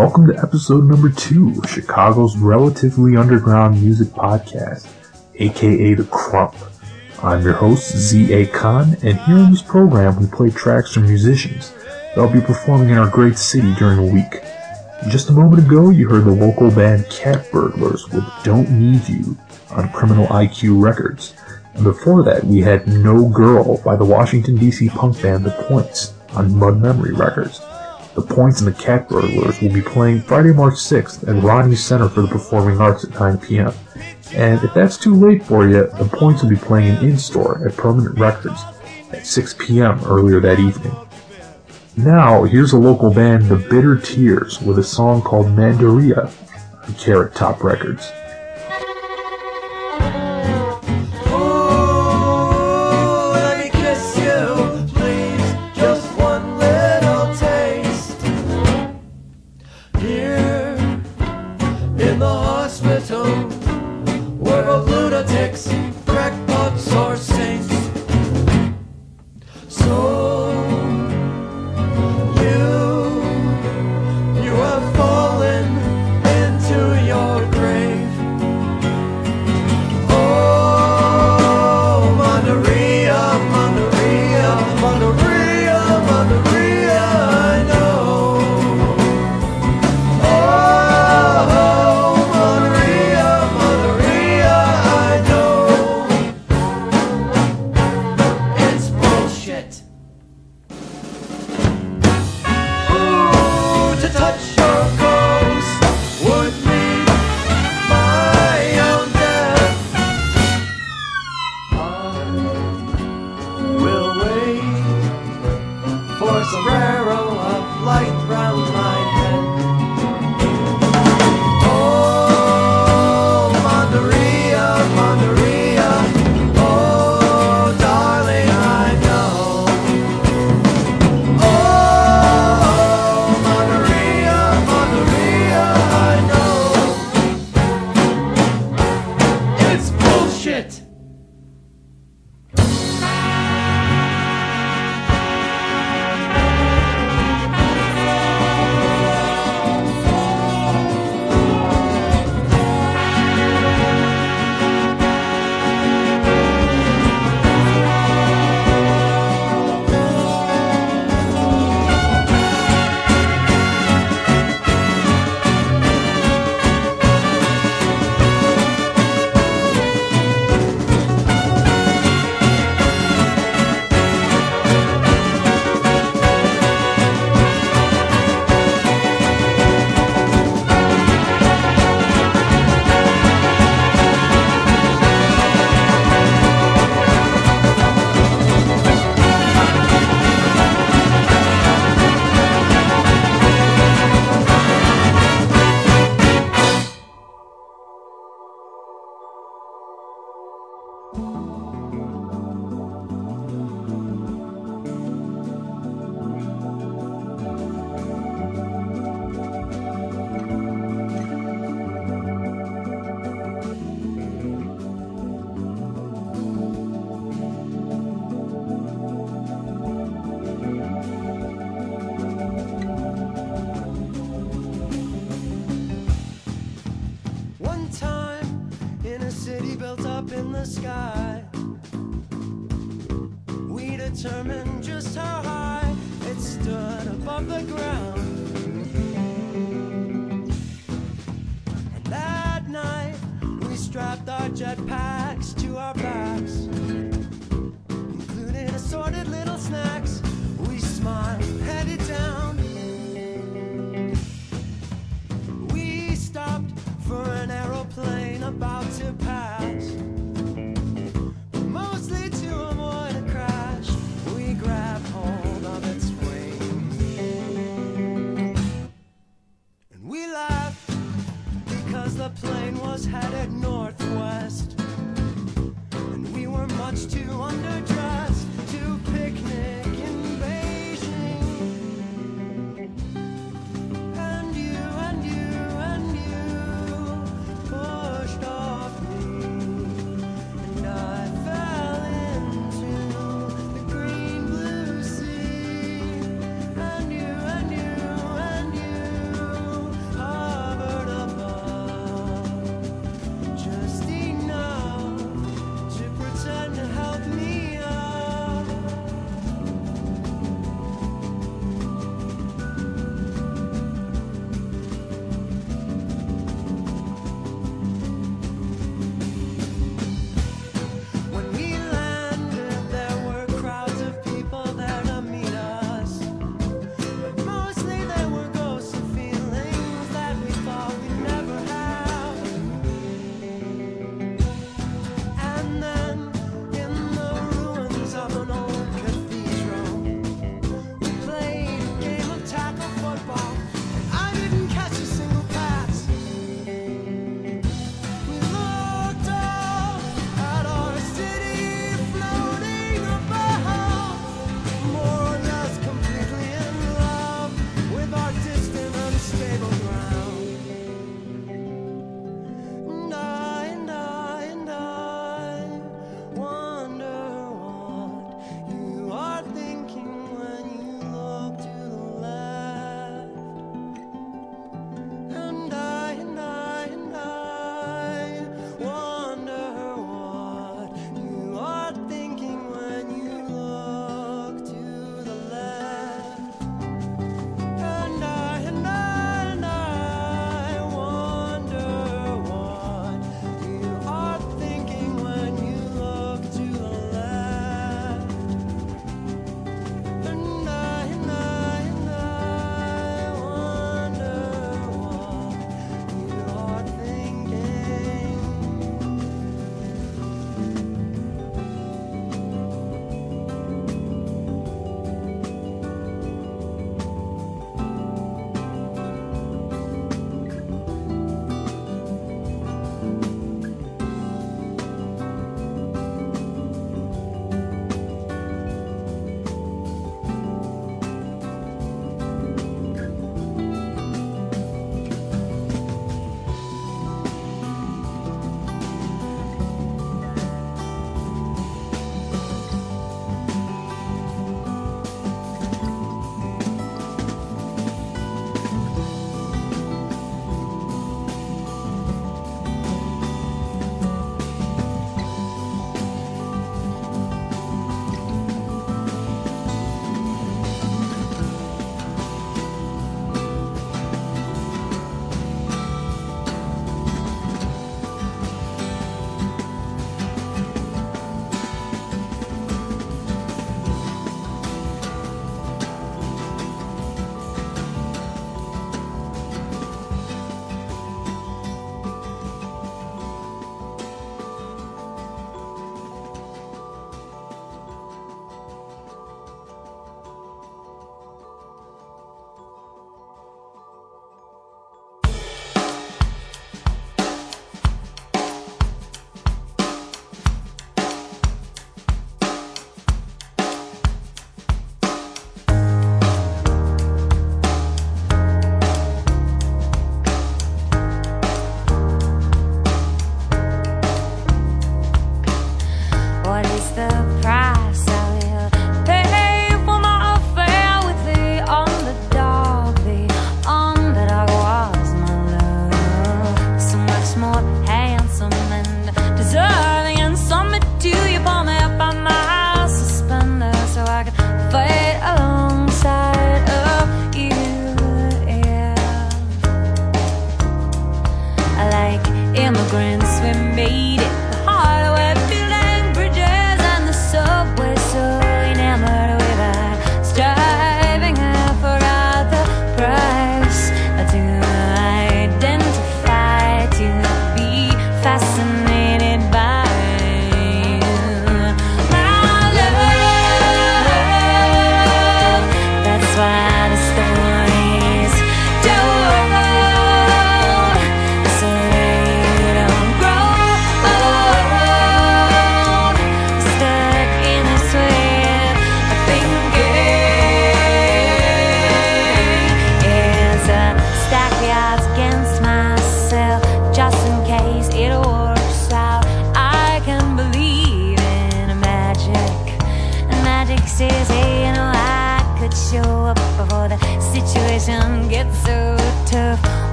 Welcome to episode number two of Chicago's relatively underground music podcast, aka The Crump. I'm your host, Z.A. Khan, and here in this program we play tracks from musicians that'll be performing in our great city during the week. Just a moment ago, you heard the local band Cat Burglars with Don't Need You on Criminal IQ Records. And before that, we had No Girl by the Washington DC punk band The Points on Mud Memory Records. The Points and the Cat Burglars will be playing Friday, March 6th at Rodney's Center for the Performing Arts at 9 p.m. And if that's too late for you, The Points will be playing an in-store at Permanent Records at 6 p.m. earlier that evening. Now, here's a local band, The Bitter Tears, with a song called Mandaria on Carrot Top Records.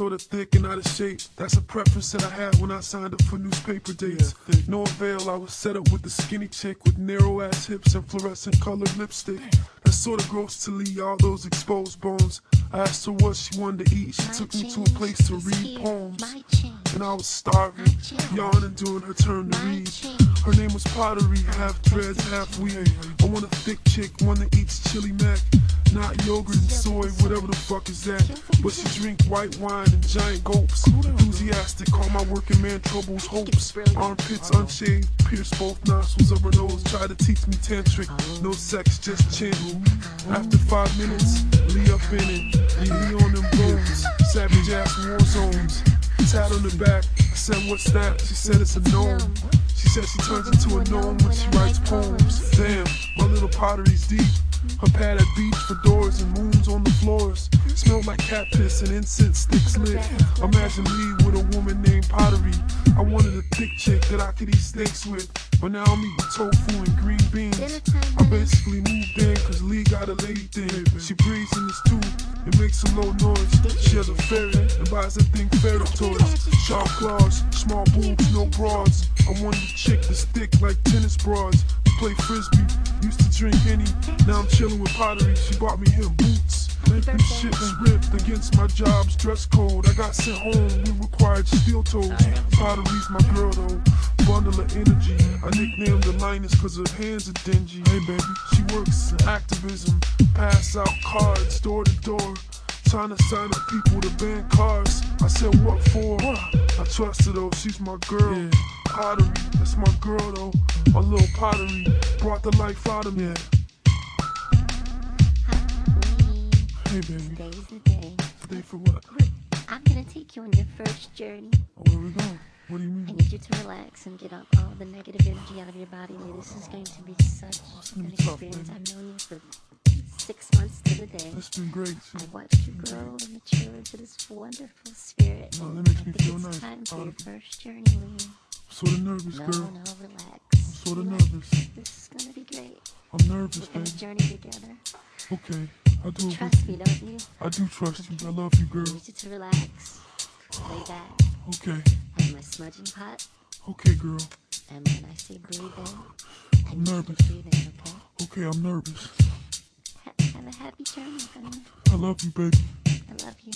Women sorta thick and out of shape. That's a preference that I had when I signed up for newspaper dates. no avail, I was set up with the skinny chick with narrow ass hips and fluorescent colored lipstick. That's sorta gross to Lee, all those exposed bones. I asked her what she wanted to eat. She took me to a place to read poems. And I was starving, yawning during her turn to read. Her name was Pottery, half dreads, half weed. I want a thick chick, one that eats chili mac. Not yogurt and soy, whatever the fuck is that. But she drink white wine and giant gulps. Enthusiastic, call my working man troubles hopes. Armpits unshaved, pierce both nostrils of her nose. Try to teach me tantric, no sex, just chin. After five minutes, Lee up in it. Yeah, he on them bones. Savage ass war zones. Tat on the back. I said, what's that? She said it's a gnome. She said she turns into a gnome when she writes poems. Damn, my little pottery's deep. Her pad at beach for doors and moons on the floors. Smelled like cat piss and incense sticks lit. Imagine me with a woman named Pottery. I wanted a thick chick that I could eat steaks with. But now I'm eating tofu and green beans. I basically moved in cause Lee got a lady thing. She breathes in this tube and makes some low noise. She has a ferret and buys a thing ferret toys. Sharp claws, small boobs, no broads. I wanted a chick that's thick like tennis broads. Play frisbee, used to drink any. Now I'm chilling with pottery. She bought me him boots. Them shits ripped against my job's dress code. I got sent home we required steel toes. Pottery's my girl though. Bundle of energy. I nicknamed her Linus cause her hands are dingy. Hey baby, she works in activism. Pass out cards door to door. Trying to sign up people to ban cars. I said, what for? I trust her though, she's my girl. Pottery, that's my girl though. A little pottery brought the life out of me. Hey baby, Today's the day. today for what? I'm gonna take you on your first journey. Oh, where we going? What do you mean? I need you to relax and get out all the negative energy out of your body. This is going to be such an experience. I've known you for six months to the day. It's been great. I've watched you grow and mature into this wonderful spirit. Oh, that makes I me think feel it's nice. time for Proud your um, first journey, Lee. Sort of nervous, No, girl. no, relax. I'm sorta Relax. nervous. This is gonna be great. I'm nervous, We're baby. journey together. Okay, I do. Trust me, don't you? I do trust you. I love you, I girl. need you to relax. Lay back. Okay, I'm my smudging pot, Okay, girl. and when I say breathe in, I you nervous. to breathe in, okay? Okay, I'm nervous. Ha- have a happy journey, honey. I love you, baby. I love you.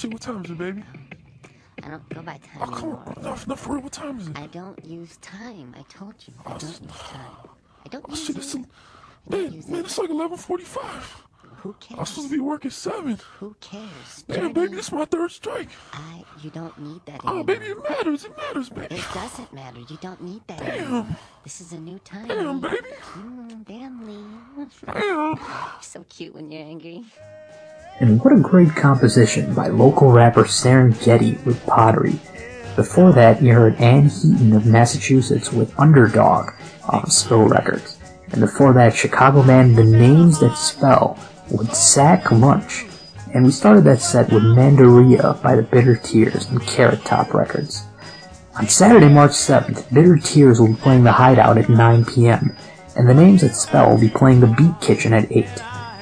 Shit, what time is it, baby? I don't go by time Oh, come anymore. on. No, no, for real, what time is it? I don't use time. I told you. I don't use time. I don't Oh use shit, it. a, I man, man, it. it's like 11:45. Who cares? I'm supposed to be working seven. Who cares? Damn, baby, this is my third strike. I, you don't need that Oh, baby, it matters. It matters, baby. It doesn't matter. You don't need that Damn. anymore. This is a new time. Damn, baby. Mm, damn, Lee. Damn. You're so cute when you're angry. And what a great composition by local rapper Serengeti with Pottery. Before that, you heard Anne Heaton of Massachusetts with Underdog off of Spill Records. And before that, Chicago band The Names That Spell with Sack Lunch. And we started that set with Mandaria by the Bitter Tears and Carrot Top Records. On Saturday, March 7th, Bitter Tears will be playing the Hideout at 9 p.m., and The Names That Spell will be playing the Beat Kitchen at 8.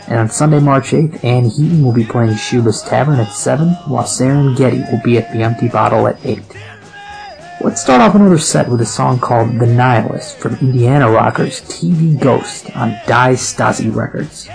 And on Sunday, March 8th, Anne Heaton will be playing Schubas Tavern at 7, while Serengeti will be at the Empty Bottle at 8. Let's start off another set with a song called The Nihilist from Indiana rockers TV Ghost on Die Stasi Records.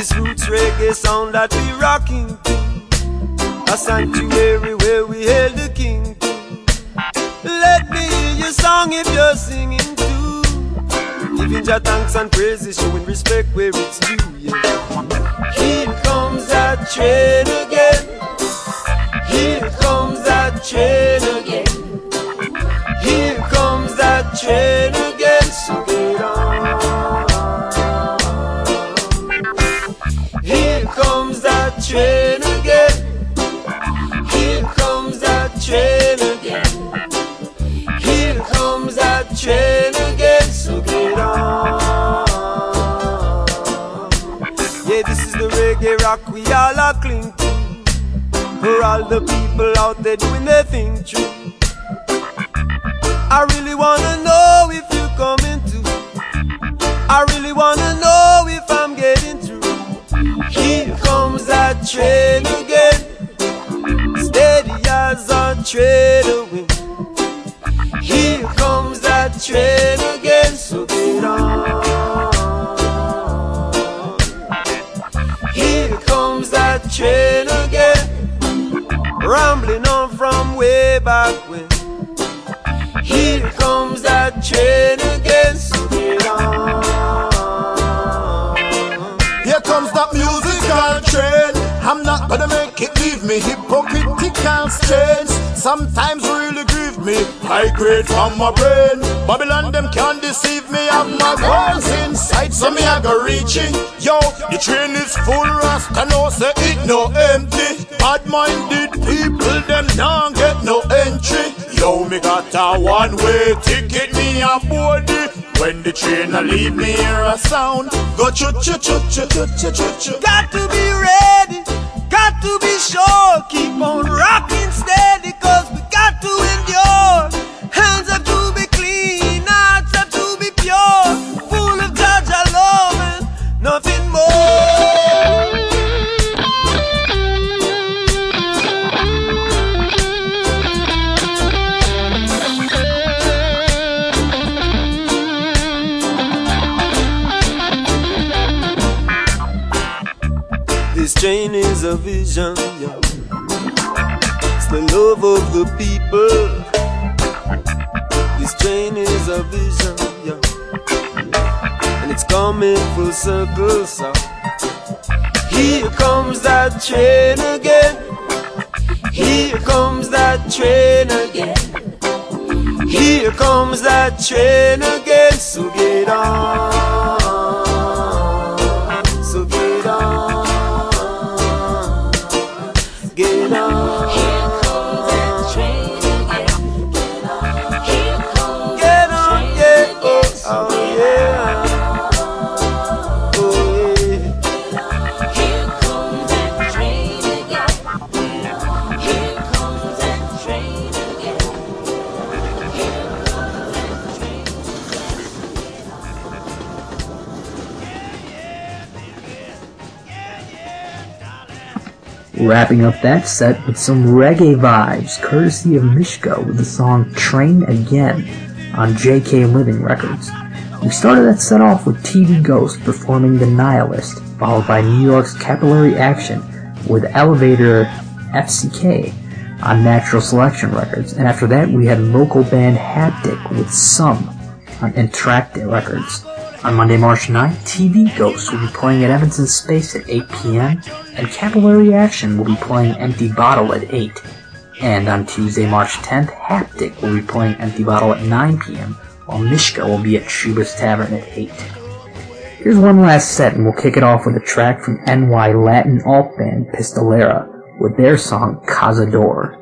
This roots reggae sound that we rocking to. A sanctuary where we hail the king to. Let me hear your song if you're singing too. Giving your thanks and praises, showing respect where it's due. Yeah. Here comes that train again. Here comes that train again. Here comes that train again. So get on. Train again. Here comes that train again. Here comes that train again. So get on. Yeah, this is the reggae rock we all are cling to. For all the people out there doing their thing true. I really wanna know if you're coming too. I really wanna know if I'm train again. Steady as a trailer wind. Here comes that train again. So get on. Here comes that train again. Rambling on from way back when. Here comes that train again. But I make it leave me hypocritical change. Sometimes really grieve me. I create from my brain. Babylon them can't deceive me. Have my goals inside, so me I go reaching. Yo, the train is full rust. I know say it no empty. Bad-minded people them don't get no entry. Yo, me got a one-way ticket. Me a board when the train a leave me hear a sound. Go choo choo choo choo choo choo choo. Got to be ready got to be sure. Keep on rocking steady, cause we got to endure. Yeah. It's the love of the people. This train is a vision, yeah. And it's coming full circle, so. Here comes that train again. Here comes that train again. Here comes that train again. So get on. Wrapping up that set with some reggae vibes, courtesy of Mishka with the song Train Again on JK Living Records. We started that set off with TV Ghost performing The Nihilist, followed by New York's Capillary Action with Elevator FCK on Natural Selection Records, and after that we had local band Haptic with Some on Entr'acte Records. On Monday, March 9th, TV Ghosts will be playing at Evanston Space at 8 p.m., and Capillary Action will be playing Empty Bottle at 8. And on Tuesday, March 10th, Haptic will be playing Empty Bottle at 9 p.m., while Mishka will be at Schubas Tavern at 8. Here's one last set, and we'll kick it off with a track from NY Latin alt band Pistolera with their song Cazador.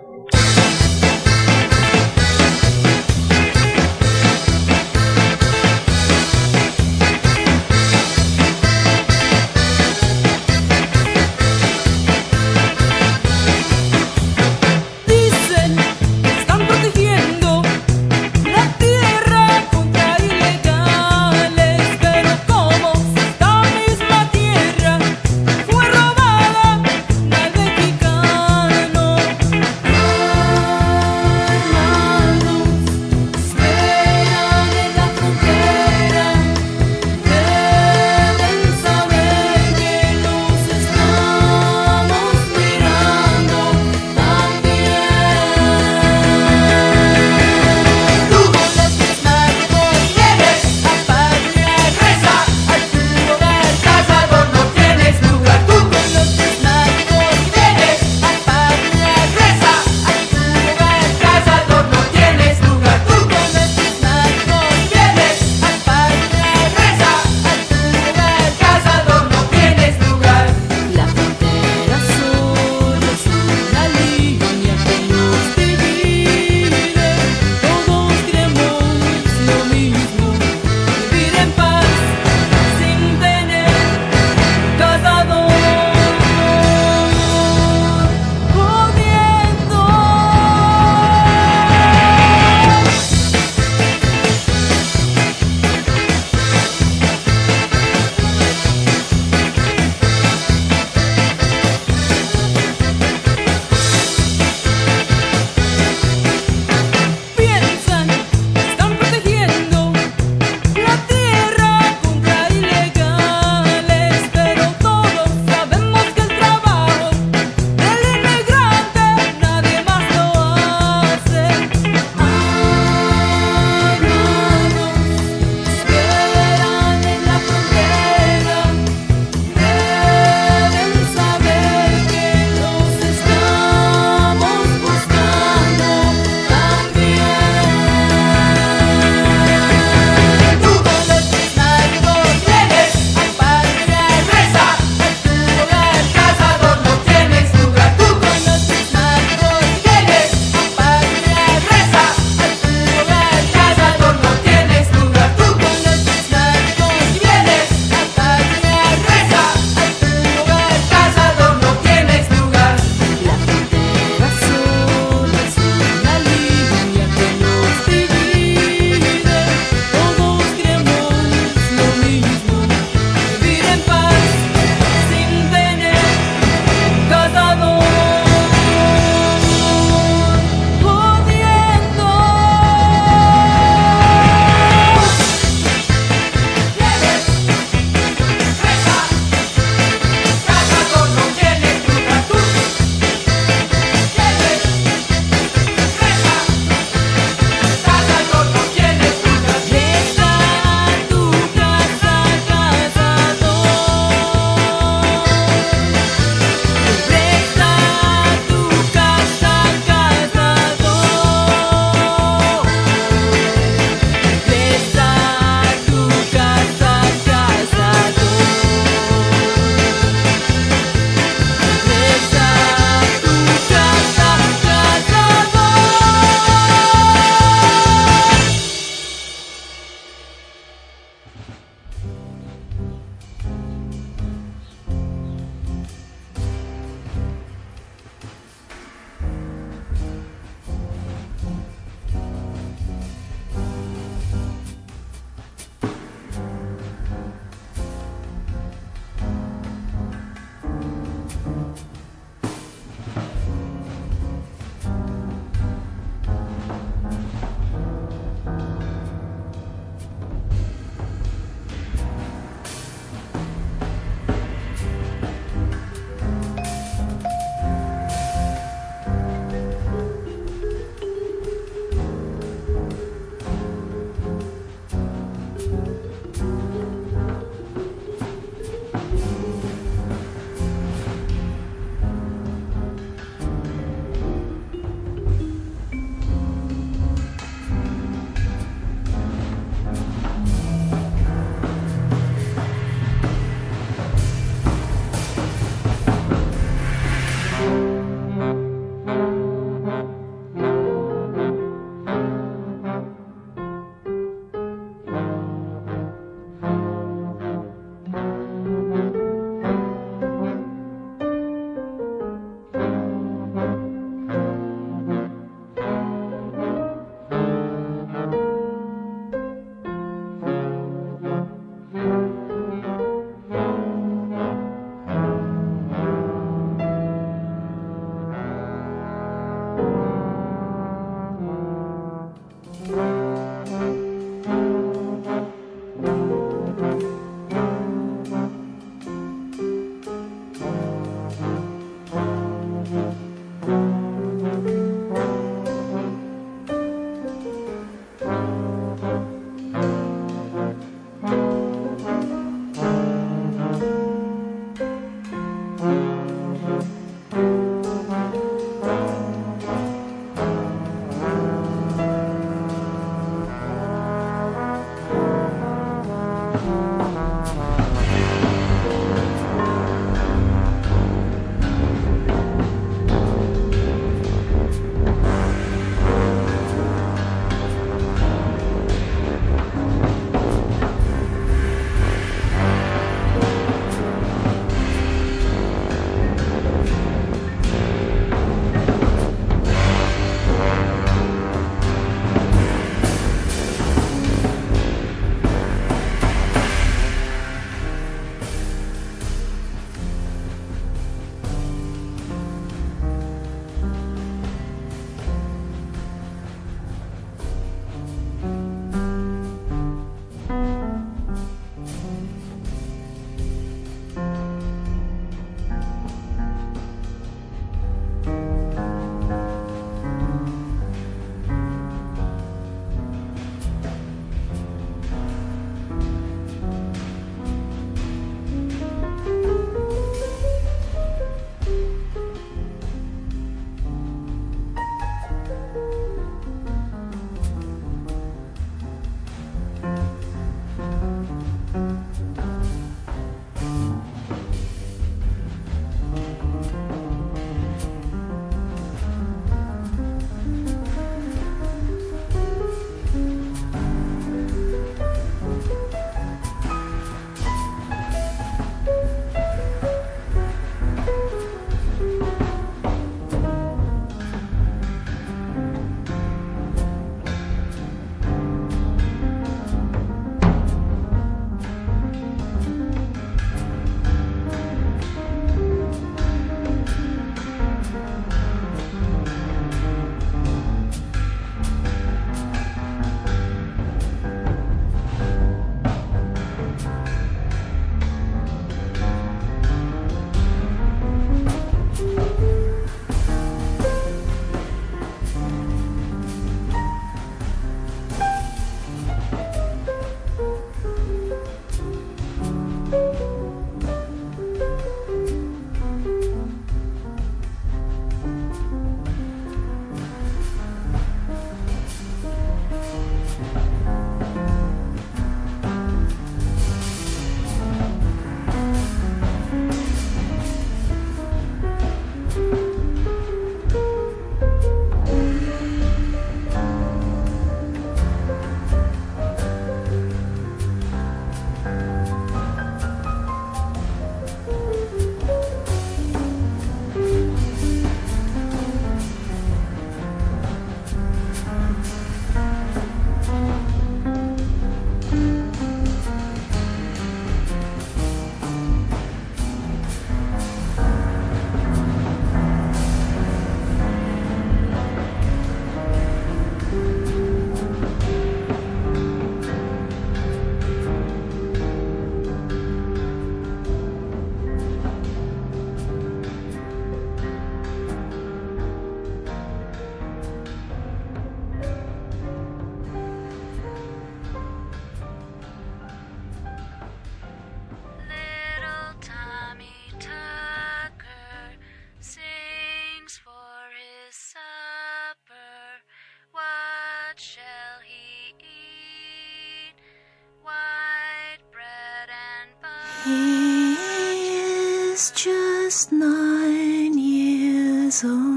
Just nine years old.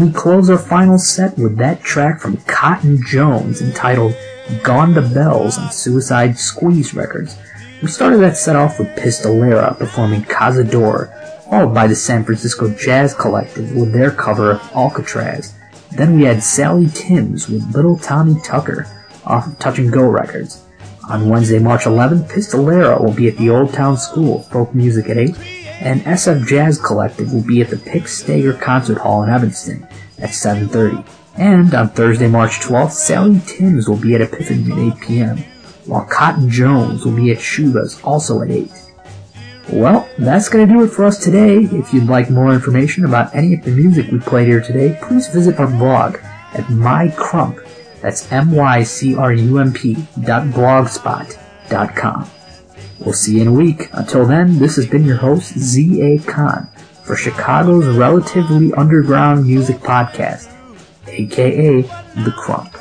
We close our final set with that track from Cotton Jones entitled Gone to Bells on Suicide Squeeze Records. We started that set off with Pistolera performing Cazador, followed by the San Francisco Jazz Collective with their cover of Alcatraz. Then we had Sally Timms with Little Tommy Tucker off of Touch and Go Records. On Wednesday, March 11th, Pistolera will be at the Old Town School of Folk Music at 8, and SF Jazz Collective will be at the Pick-Staiger Concert Hall in Evanston at 7.30. And on Thursday, March 12th, Sally Timms will be at Epiphany at 8 p.m., while Cotton Jones will be at Schubas also at 8. Well, that's going to do it for us today. If you'd like more information about any of the music we played here today, please visit our blog at mycrump, that's M-Y-C-R-U-M-P dot blogspot dot com. We'll see you in a week. Until then, this has been your host, Z.A. Khan, for Chicago's relatively underground music podcast, aka The Crump.